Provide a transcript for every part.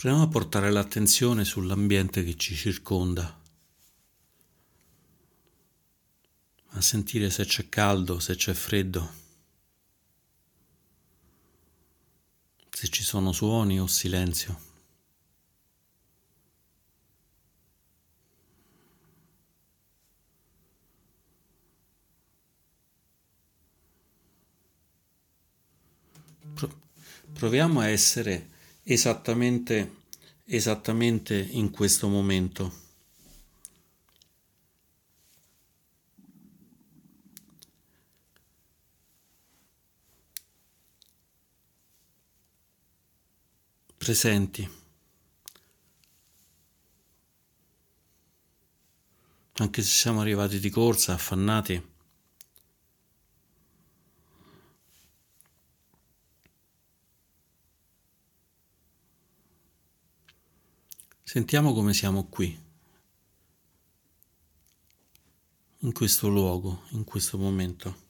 Proviamo a portare l'attenzione sull'ambiente che ci circonda, a sentire se c'è caldo, se c'è freddo, se ci sono suoni o silenzio. Proviamo a essere esattamente, esattamente in questo momento. Presenti. Anche se siamo arrivati di corsa, affannati. Sentiamo come siamo qui, in questo luogo, in questo momento.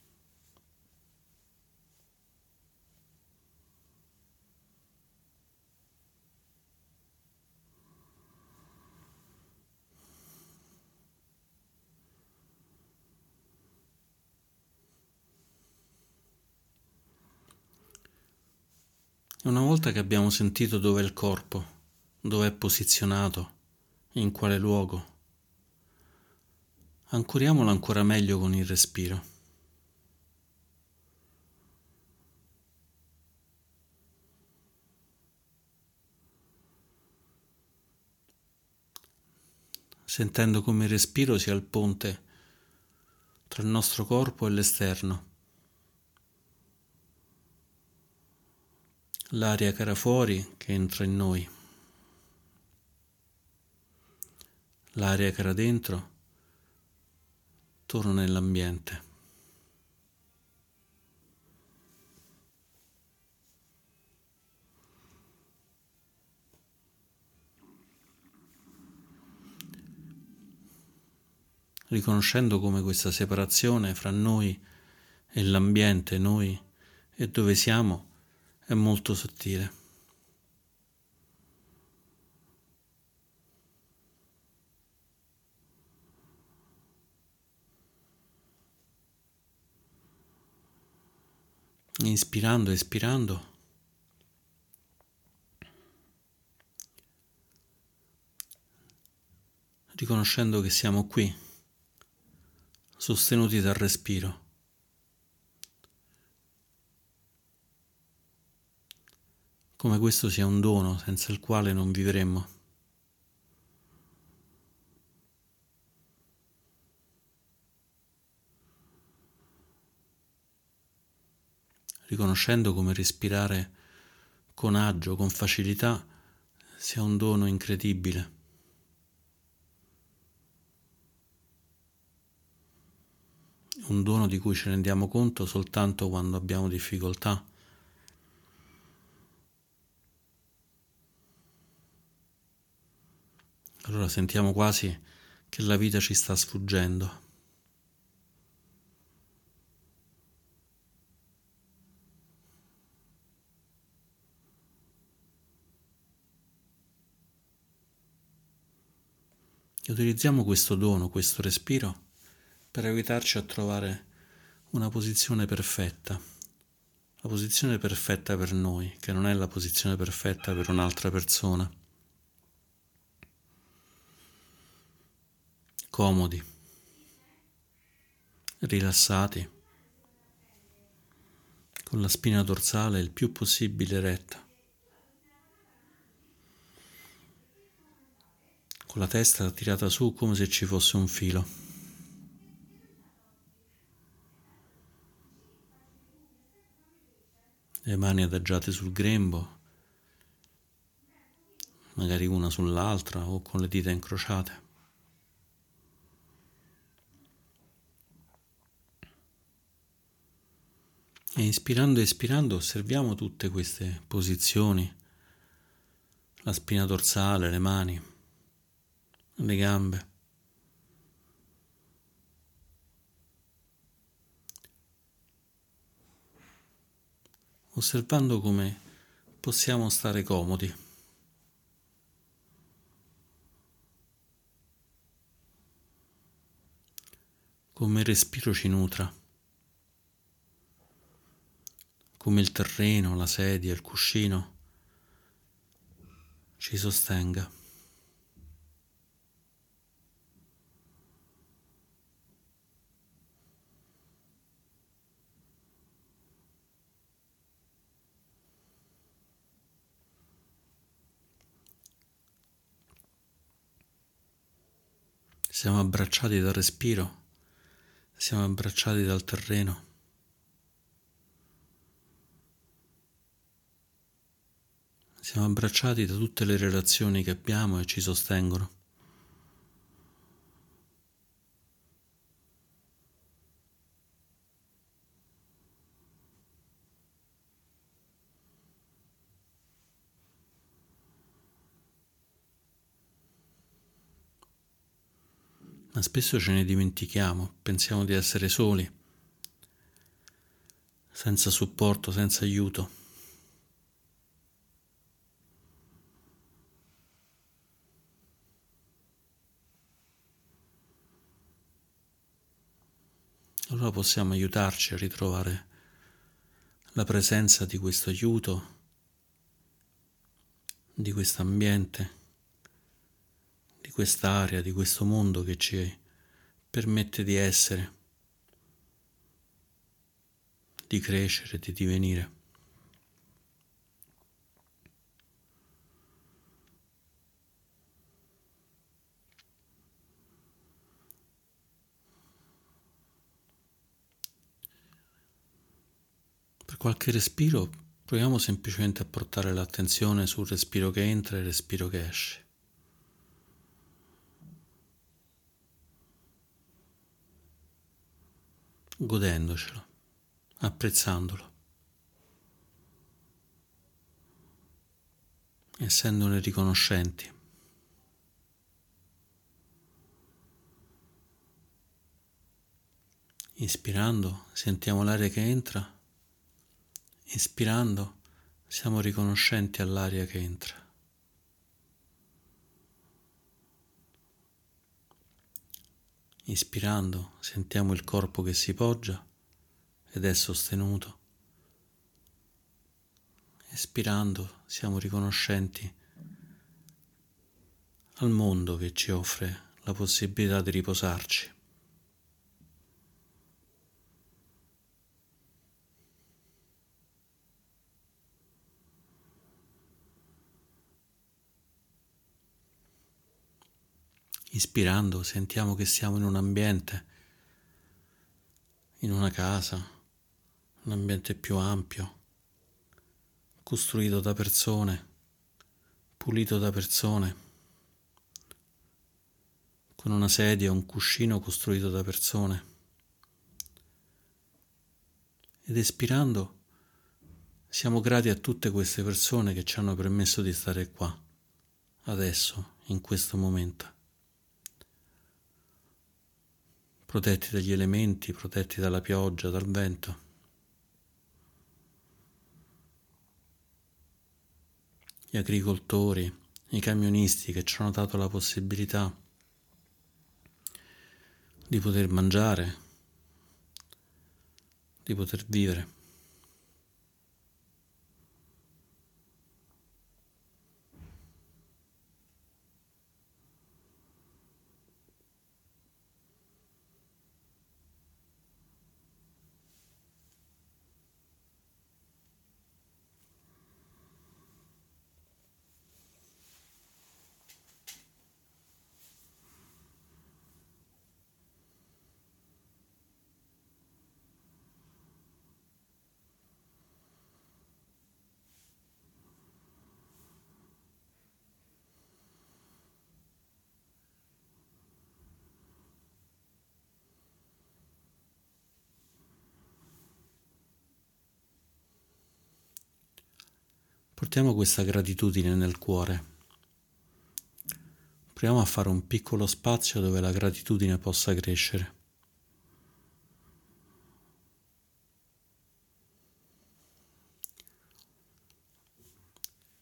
Una volta che abbiamo sentito dove è il corpo, dove è posizionato, in quale luogo. Ancoriamolo ancora meglio con il respiro. sentendo come il respiro sia il ponte tra il nostro corpo e l'esterno. L'aria che era fuori che entra in noi. L'aria che era dentro torna nell'ambiente. riconoscendo come questa separazione fra noi e l'ambiente, noi e dove siamo, è molto sottile. Inspirando, espirando. Riconoscendo che siamo qui, sostenuti dal respiro. Come questo sia un dono senza il quale non vivremmo. Riconoscendo come respirare con agio, con facilità, sia un dono incredibile. Un dono di cui ci rendiamo conto soltanto quando abbiamo difficoltà. Allora sentiamo quasi che la vita ci sta sfuggendo. E utilizziamo questo dono, questo respiro, per aiutarci a trovare una posizione perfetta, la posizione perfetta per noi, che non è la posizione perfetta per un'altra persona. Comodi, rilassati, con la spina dorsale il più possibile retta. Con la testa tirata su come se ci fosse un filo. Le mani adagiate sul grembo, magari una sull'altra o con le dita incrociate. E inspirando e espirando osserviamo tutte queste posizioni, la spina dorsale, le mani alle gambe. Osservando come possiamo stare comodi. come il respiro ci nutra, come il terreno, la sedia, il cuscino ci sostenga. Siamo abbracciati dal respiro, siamo abbracciati dal terreno. Siamo abbracciati da tutte le relazioni che abbiamo e ci sostengono. Ma spesso ce ne dimentichiamo, pensiamo di essere soli, senza supporto, senza aiuto. Allora possiamo aiutarci a ritrovare la presenza di questo aiuto, di questo ambiente quest'area, di questo mondo che ci permette di essere, di crescere, di divenire. Per qualche respiro proviamo semplicemente a portare l'attenzione sul respiro che entra e il respiro che esce. Godendocelo, apprezzandolo, essendone riconoscenti. Ispirando sentiamo l'aria che entra, ispirando siamo riconoscenti all'aria che entra. Ispirando sentiamo il corpo che si poggia ed è sostenuto. Espirando siamo riconoscenti al mondo che ci offre la possibilità di riposarci. Ispirando sentiamo che siamo in un ambiente, in una casa, un ambiente più ampio, costruito da persone, pulito da persone, con una sedia, un cuscino costruito da persone. Ed espirando siamo grati a tutte queste persone che ci hanno permesso di stare qua, adesso, in questo momento. Protetti dagli elementi, protetti dalla pioggia, dal vento. Gli agricoltori, i camionisti che ci hanno dato la possibilità di poter mangiare, di poter vivere. Portiamo questa gratitudine nel cuore. Proviamo a fare un piccolo spazio dove la gratitudine possa crescere.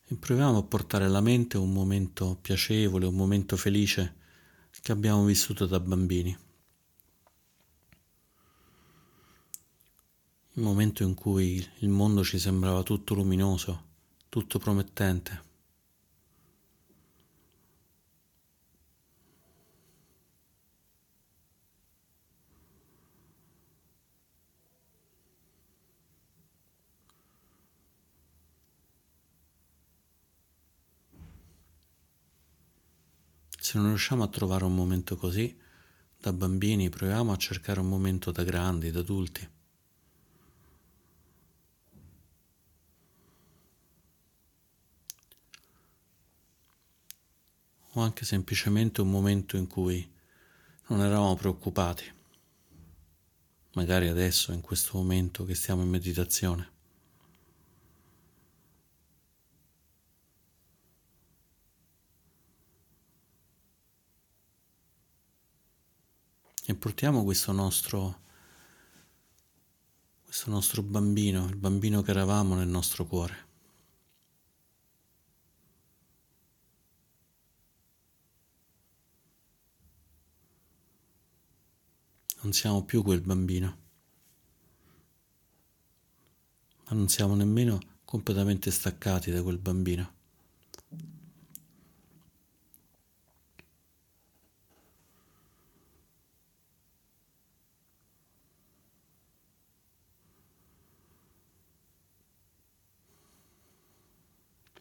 E proviamo a portare alla mente un momento piacevole, un momento felice che abbiamo vissuto da bambini. il momento in cui il mondo ci sembrava tutto luminoso, tutto promettente. Se non riusciamo a trovare un momento così, da bambini proviamo a cercare un momento da grandi, da adulti. O anche semplicemente un momento in cui non eravamo preoccupati, magari adesso, in questo momento che stiamo in meditazione. e portiamo questo nostro, questo nostro bambino, il bambino che eravamo nel nostro cuore. Non siamo più quel bambino, ma non siamo nemmeno completamente staccati da quel bambino.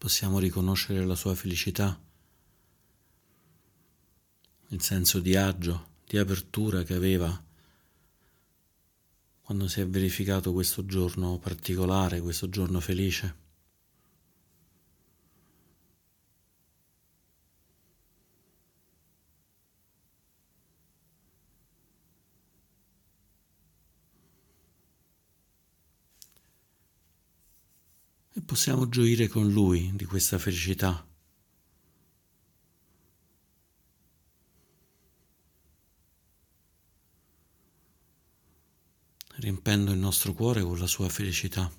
possiamo riconoscere la sua felicità, il senso di agio, di apertura che aveva quando si è verificato questo giorno particolare, questo giorno felice. e possiamo gioire con Lui di questa felicità. Riempendo il nostro cuore con la sua felicità.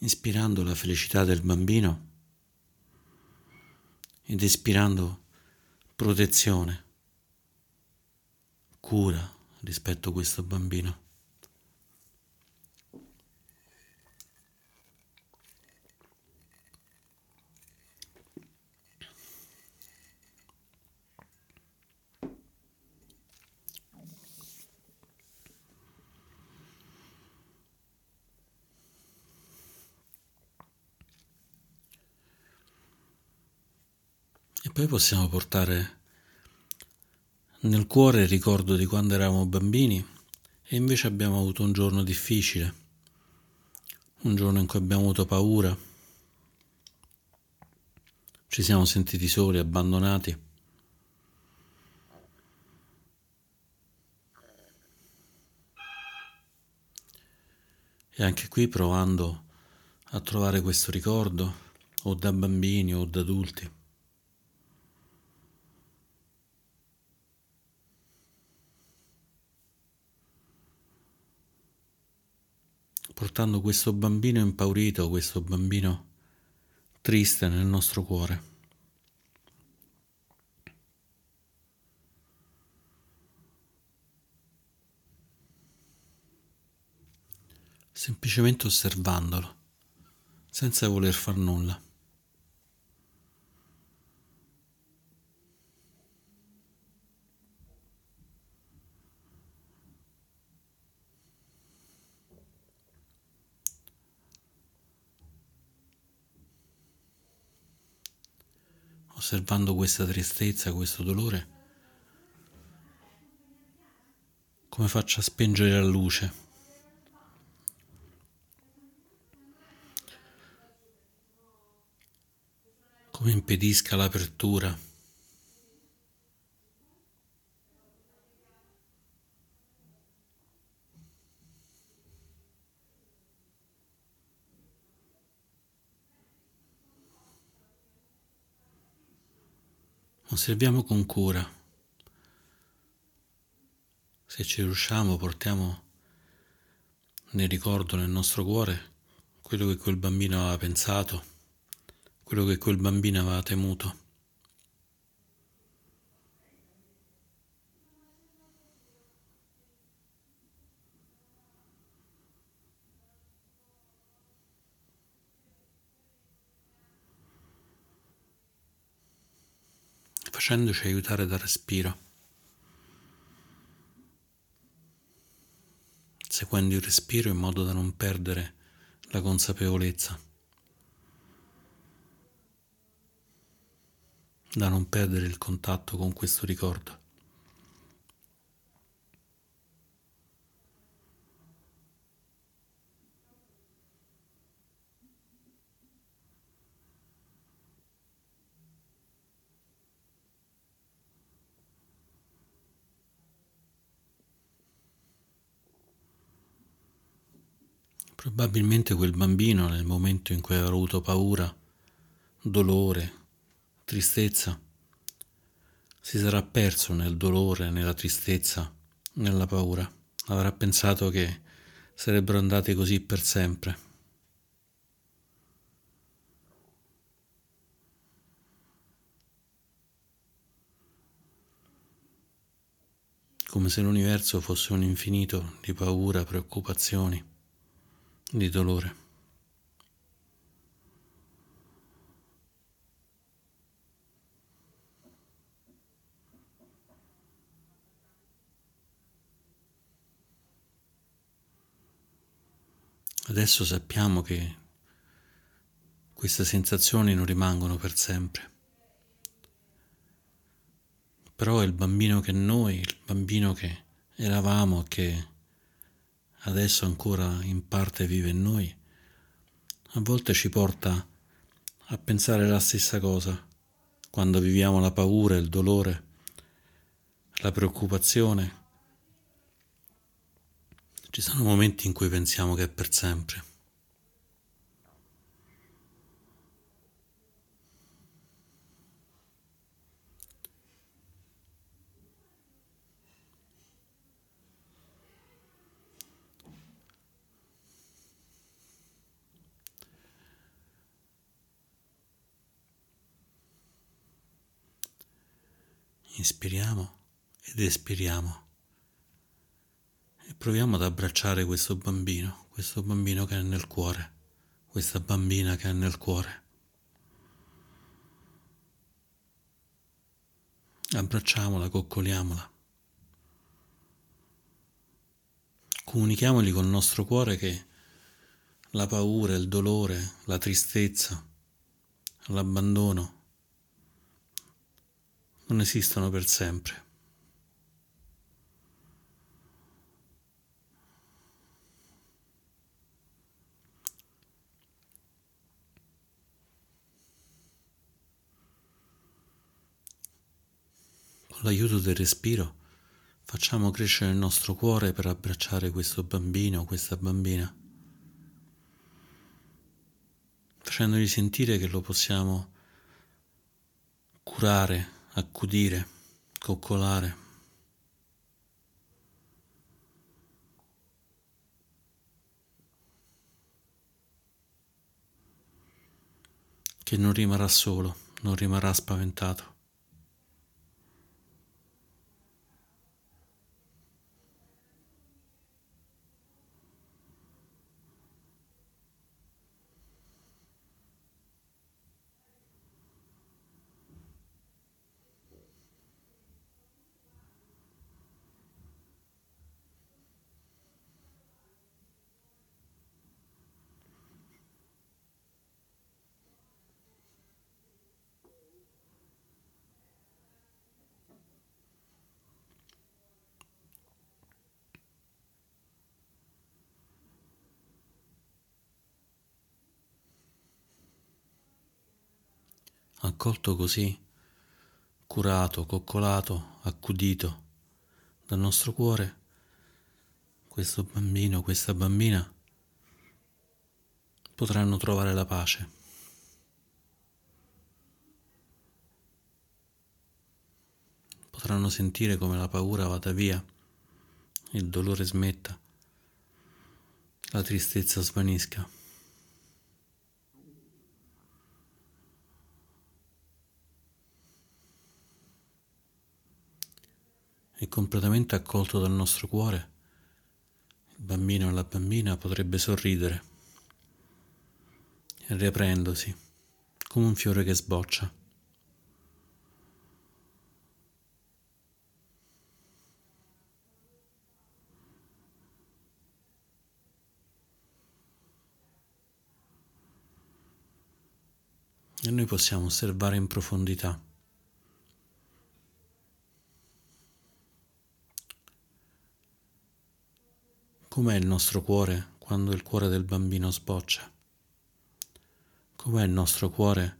Ispirando la felicità del bambino, ed espirando protezione, cura rispetto a questo bambino. E poi possiamo portare nel cuore il ricordo di quando eravamo bambini e invece abbiamo avuto un giorno difficile, un giorno in cui abbiamo avuto paura, ci siamo sentiti soli, abbandonati. E anche qui provando a trovare questo ricordo, o da bambini o da adulti. Portando questo bambino impaurito, questo bambino triste nel nostro cuore. Semplicemente osservandolo, senza voler far nulla. Osservando questa tristezza, questo dolore, come faccio a spengere la luce. Come impedisca l'apertura. Osserviamo con cura. Se ci riusciamo, portiamo nel ricordo nel nostro cuore quello che quel bambino aveva pensato, quello che quel bambino aveva temuto. Facendoci aiutare dal respiro. seguendo il respiro in modo da non perdere la consapevolezza, da non perdere il contatto con questo ricordo. Probabilmente quel bambino nel momento in cui aveva avuto paura, dolore, tristezza, si sarà perso nel dolore, nella tristezza, nella paura. Avrà pensato che sarebbero andati così per sempre. come se l'universo fosse un infinito di paura, preoccupazioni di dolore. Adesso sappiamo che queste sensazioni non rimangono per sempre. Però il bambino che noi, il bambino che eravamo, che adesso ancora in parte vive in noi, a volte ci porta a pensare la stessa cosa quando viviamo la paura, il dolore, la preoccupazione. Ci sono momenti in cui pensiamo che è per sempre. Inspiriamo ed espiriamo e proviamo ad abbracciare questo bambino, questo bambino che è nel cuore, questa bambina che è nel cuore. Abbracciamola, coccoliamola. Comunichiamogli col nostro cuore che la paura, il dolore, la tristezza, l'abbandono non esistono per sempre. Con l'aiuto del respiro facciamo crescere il nostro cuore per abbracciare questo bambino o questa bambina, facendogli sentire che lo possiamo curare accudire, coccolare. che non rimarrà solo, non rimarrà spaventato. Accolto così, curato, coccolato, accudito dal nostro cuore, questo bambino, questa bambina potranno trovare la pace. Potranno sentire come la paura vada via, il dolore smetta, la tristezza svanisca. E completamente accolto dal nostro cuore, il bambino o la bambina potrebbe sorridere, riaprendosi come un fiore che sboccia. E noi possiamo osservare in profondità. Com'è il nostro cuore quando il cuore del bambino sboccia? Com'è il nostro cuore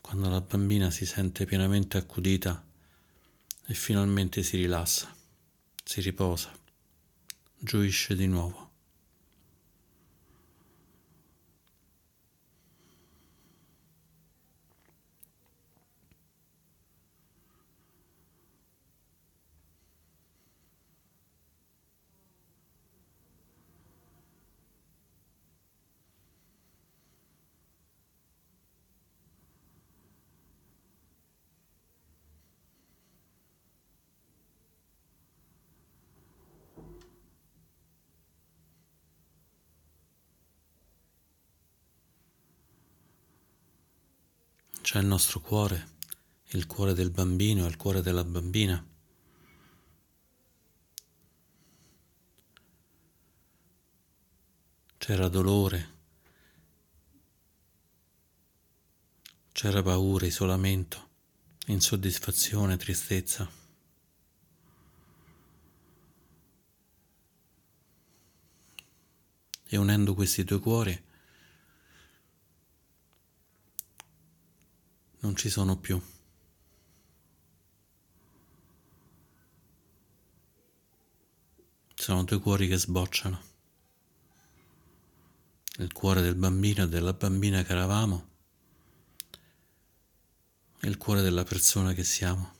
quando la bambina si sente pienamente accudita e finalmente si rilassa, si riposa, gioisce di nuovo? C'è il nostro cuore, il cuore del bambino e il cuore della bambina. C'era dolore, c'era paura, isolamento, insoddisfazione, tristezza. E unendo questi due cuori non ci sono più. Sono due cuori che sbocciano. Il cuore del bambino e della bambina che eravamo e il cuore della persona che siamo.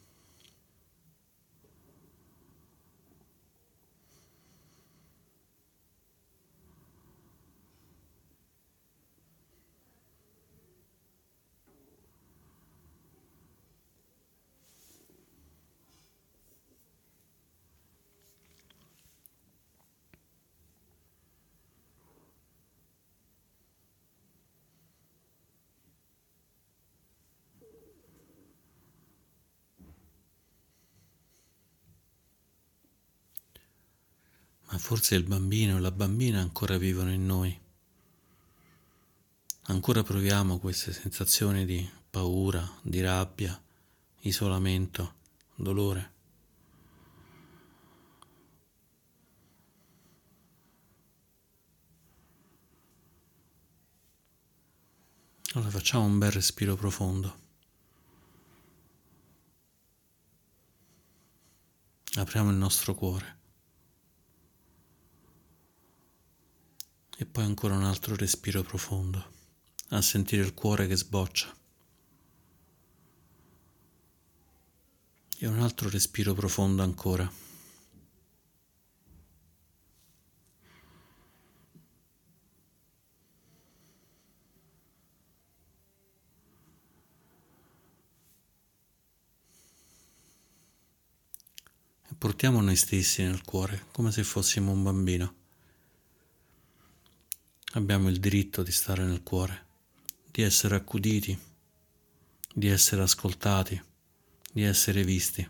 ma forse il bambino e la bambina ancora vivono in noi. Ancora proviamo queste sensazioni di paura, di rabbia, isolamento, dolore. Allora facciamo un bel respiro profondo. Apriamo il nostro cuore. E poi ancora un altro respiro profondo, a sentire il cuore che sboccia. E un altro respiro profondo ancora. E portiamo noi stessi nel cuore come se fossimo un bambino. Abbiamo il diritto di stare nel cuore, di essere accuditi, di essere ascoltati, di essere visti.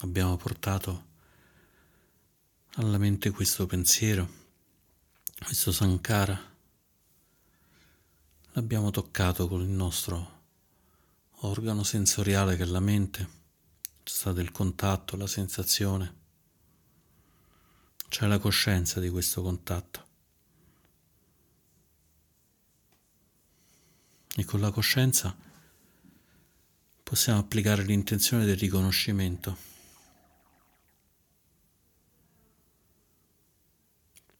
Abbiamo portato alla mente questo pensiero questo Sankara l'abbiamo toccato con il nostro organo sensoriale che è la mente, c'è stato il contatto, la sensazione, c'è la coscienza di questo contatto. E con la coscienza possiamo applicare l'intenzione del riconoscimento.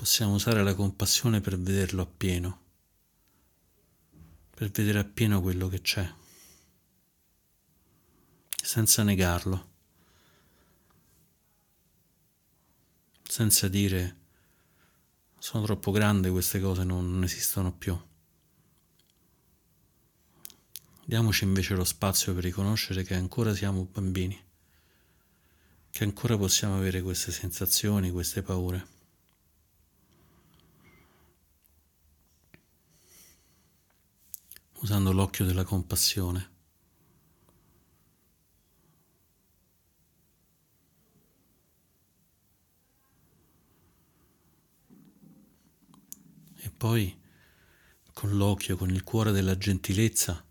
Possiamo usare la compassione per vederlo appieno, per vedere appieno quello che c'è, senza negarlo, senza dire sono troppo grandi queste cose, non, non esistono più. Diamoci invece lo spazio per riconoscere che ancora siamo bambini, che ancora possiamo avere queste sensazioni, queste paure. Usando l'occhio della compassione. E poi con l'occhio, con il cuore della gentilezza,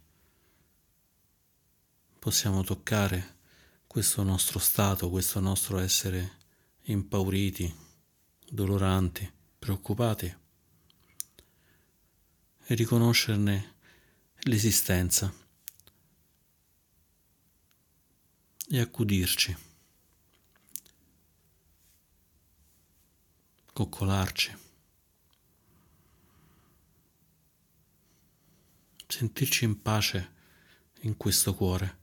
possiamo toccare questo nostro stato, questo nostro essere impauriti, doloranti, preoccupati e riconoscerne l'esistenza e accudirci, coccolarci, sentirci in pace in questo cuore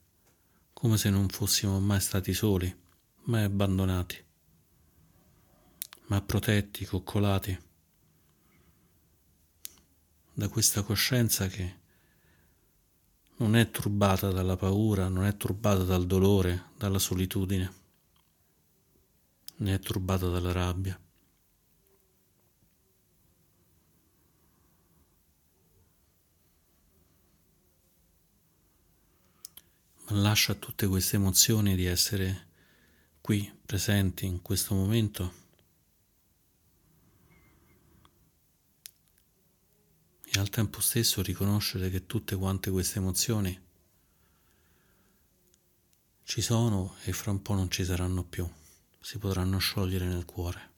come se non fossimo mai stati soli, mai abbandonati, ma protetti, coccolati da questa coscienza che non è turbata dalla paura, non è turbata dal dolore, dalla solitudine, né è turbata dalla rabbia. lascia tutte queste emozioni di essere qui, presenti in questo momento. E al tempo stesso riconoscere che tutte quante queste emozioni ci sono e fra un po' non ci saranno più, si potranno sciogliere nel cuore.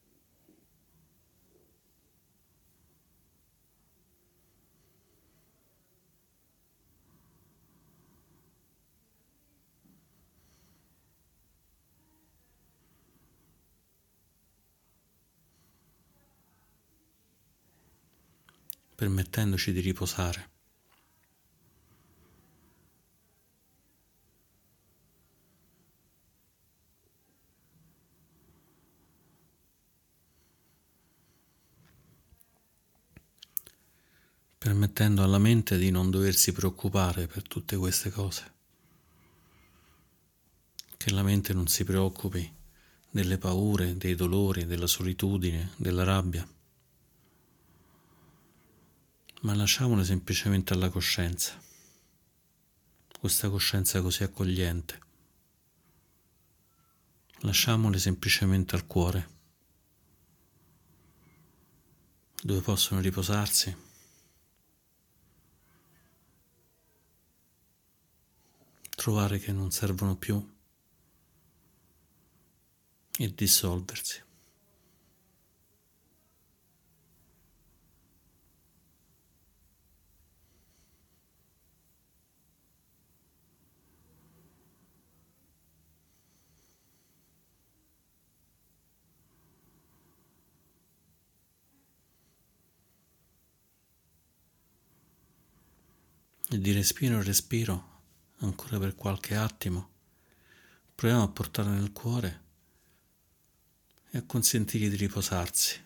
Permettendoci di riposare. permettendo alla mente di non doversi preoccupare per tutte queste cose, che la mente non si preoccupi delle paure, dei dolori, della solitudine, della rabbia ma lasciamole semplicemente alla coscienza, questa coscienza così accogliente. Lasciamole semplicemente al cuore, dove possono riposarsi. Trovare che non servono più e dissolversi. E di respiro in respiro, ancora per qualche attimo, proviamo a portarla nel cuore e a consentirgli di riposarsi,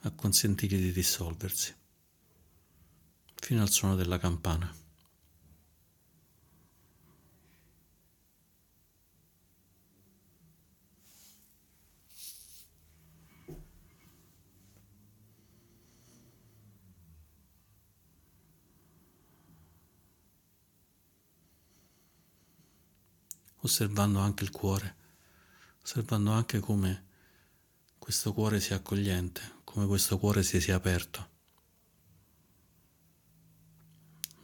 a consentirgli di dissolversi, fino al suono della campana. Osservando anche il cuore, osservando anche come questo cuore sia accogliente, come questo cuore si sia aperto.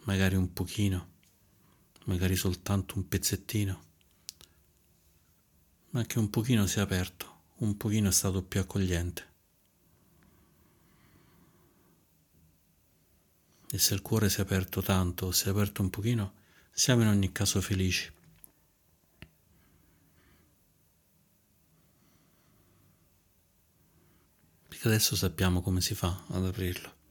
Magari un pochino, magari soltanto un pezzettino, ma che un pochino sia aperto, un pochino è stato più accogliente. E se il cuore si è aperto tanto o si è aperto un pochino, siamo in ogni caso felici. Adesso sappiamo come si fa ad aprirlo.